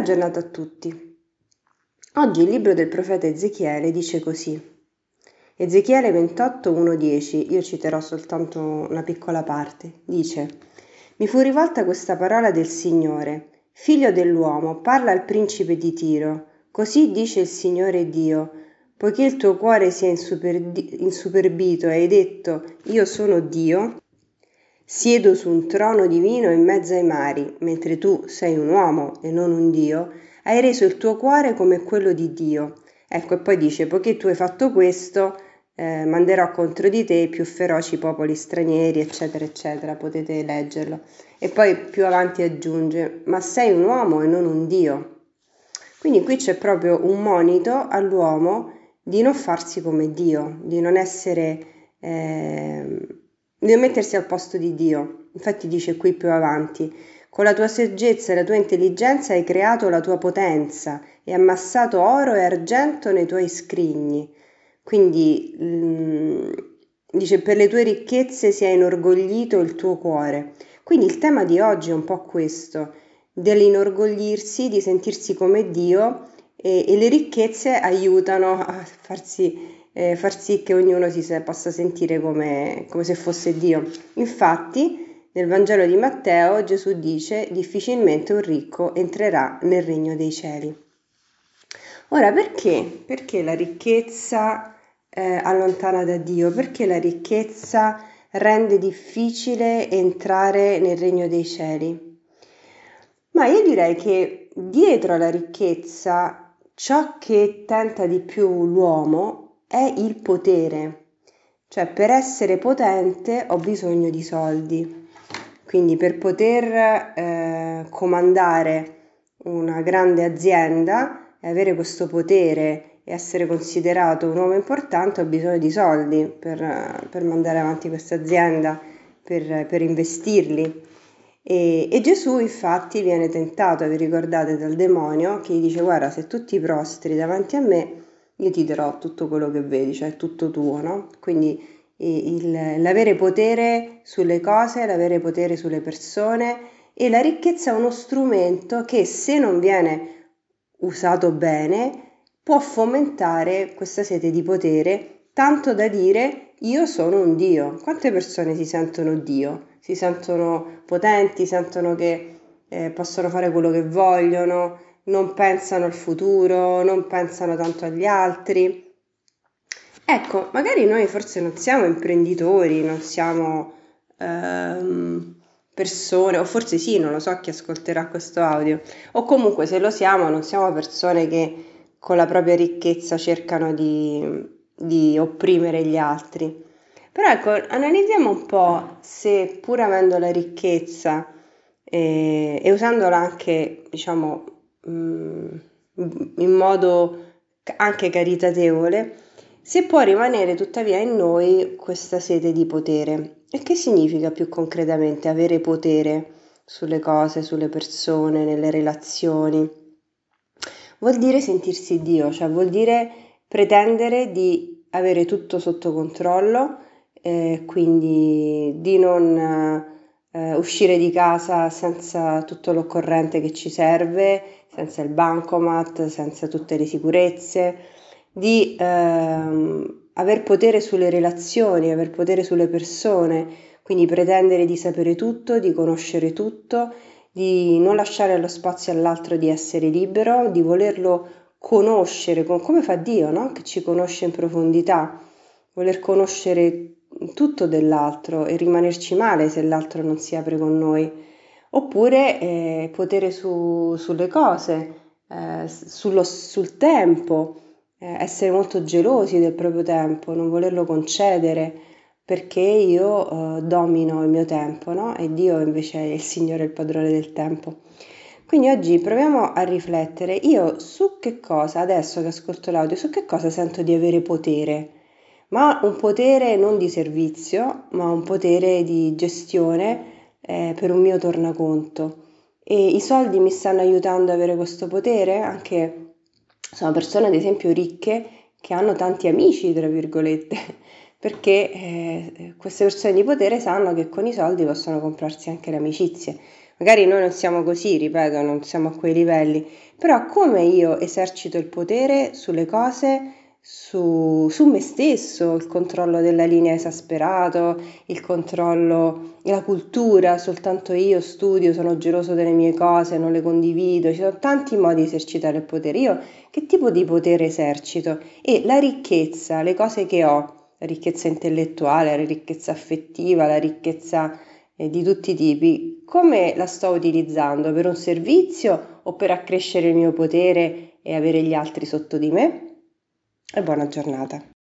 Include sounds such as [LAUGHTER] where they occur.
Buona giornata a tutti. Oggi il libro del profeta Ezechiele dice così. Ezechiele 28, 1-10, io citerò soltanto una piccola parte. Dice, mi fu rivolta questa parola del Signore, figlio dell'uomo, parla al principe di Tiro, così dice il Signore Dio, poiché il tuo cuore si è insuperbito e hai detto, io sono Dio, Siedo su un trono divino in mezzo ai mari, mentre tu sei un uomo e non un Dio, hai reso il tuo cuore come quello di Dio. Ecco, e poi dice, poiché tu hai fatto questo, eh, manderò contro di te più feroci popoli stranieri, eccetera, eccetera, potete leggerlo. E poi più avanti aggiunge, ma sei un uomo e non un Dio. Quindi qui c'è proprio un monito all'uomo di non farsi come Dio, di non essere... Eh, Deve mettersi al posto di Dio. Infatti dice qui più avanti, con la tua saggezza e la tua intelligenza hai creato la tua potenza e ammassato oro e argento nei tuoi scrigni. Quindi mm, dice per le tue ricchezze si è inorgoglito il tuo cuore. Quindi il tema di oggi è un po' questo, dell'inorgoglirsi, di sentirsi come Dio e, e le ricchezze aiutano a farsi eh, far sì che ognuno si se, possa sentire come, come se fosse Dio. Infatti, nel Vangelo di Matteo Gesù dice difficilmente un ricco entrerà nel regno dei cieli. Ora perché? Perché la ricchezza eh, allontana da Dio? Perché la ricchezza rende difficile entrare nel regno dei cieli? Ma io direi che dietro alla ricchezza ciò che tenta di più l'uomo è il potere. Cioè, per essere potente ho bisogno di soldi. Quindi per poter eh, comandare una grande azienda e avere questo potere e essere considerato un uomo importante ho bisogno di soldi per, per mandare avanti questa azienda, per, per investirli. E, e, Gesù infatti viene tentato, vi ricordate, dal demonio che gli dice guarda se tu ti prostri davanti a me io ti darò tutto quello che vedi, cioè tutto tuo, no? Quindi il, l'avere potere sulle cose, l'avere potere sulle persone e la ricchezza è uno strumento che se non viene usato bene può fomentare questa sete di potere tanto da dire io sono un Dio. Quante persone si sentono Dio? Si sentono potenti, sentono che eh, possono fare quello che vogliono, non pensano al futuro, non pensano tanto agli altri. Ecco, magari noi forse non siamo imprenditori, non siamo ehm, persone, o forse sì, non lo so chi ascolterà questo audio, o comunque se lo siamo, non siamo persone che con la propria ricchezza cercano di, di opprimere gli altri. Però ecco, analizziamo un po' se pur avendo la ricchezza eh, e usandola anche, diciamo, in modo anche caritatevole, se può rimanere tuttavia in noi questa sete di potere. E che significa più concretamente avere potere sulle cose, sulle persone, nelle relazioni? Vuol dire sentirsi Dio, cioè vuol dire pretendere di avere tutto sotto controllo, eh, quindi di non eh, uscire di casa senza tutto l'occorrente che ci serve, senza il bancomat, senza tutte le sicurezze, di ehm, aver potere sulle relazioni, aver potere sulle persone, quindi pretendere di sapere tutto, di conoscere tutto, di non lasciare lo spazio all'altro di essere libero, di volerlo conoscere come fa Dio, no? che ci conosce in profondità, voler conoscere tutto dell'altro e rimanerci male se l'altro non si apre con noi, oppure eh, potere su, sulle cose, eh, sullo, sul tempo, eh, essere molto gelosi del proprio tempo, non volerlo concedere perché io eh, domino il mio tempo no? e Dio invece è il Signore, il padrone del tempo. Quindi oggi proviamo a riflettere io su che cosa, adesso che ascolto l'audio, su che cosa sento di avere potere ma un potere non di servizio, ma un potere di gestione eh, per un mio tornaconto. E i soldi mi stanno aiutando ad avere questo potere, anche sono persone ad esempio ricche che hanno tanti amici, tra virgolette, [LAUGHS] perché eh, queste persone di potere sanno che con i soldi possono comprarsi anche le amicizie. Magari noi non siamo così, ripeto, non siamo a quei livelli, però come io esercito il potere sulle cose, su, su me stesso, il controllo della linea esasperato, il controllo, la cultura, soltanto io studio, sono geloso delle mie cose, non le condivido, ci sono tanti modi di esercitare il potere. Io che tipo di potere esercito? E la ricchezza, le cose che ho, la ricchezza intellettuale, la ricchezza affettiva, la ricchezza eh, di tutti i tipi, come la sto utilizzando? Per un servizio o per accrescere il mio potere e avere gli altri sotto di me? E buona giornata.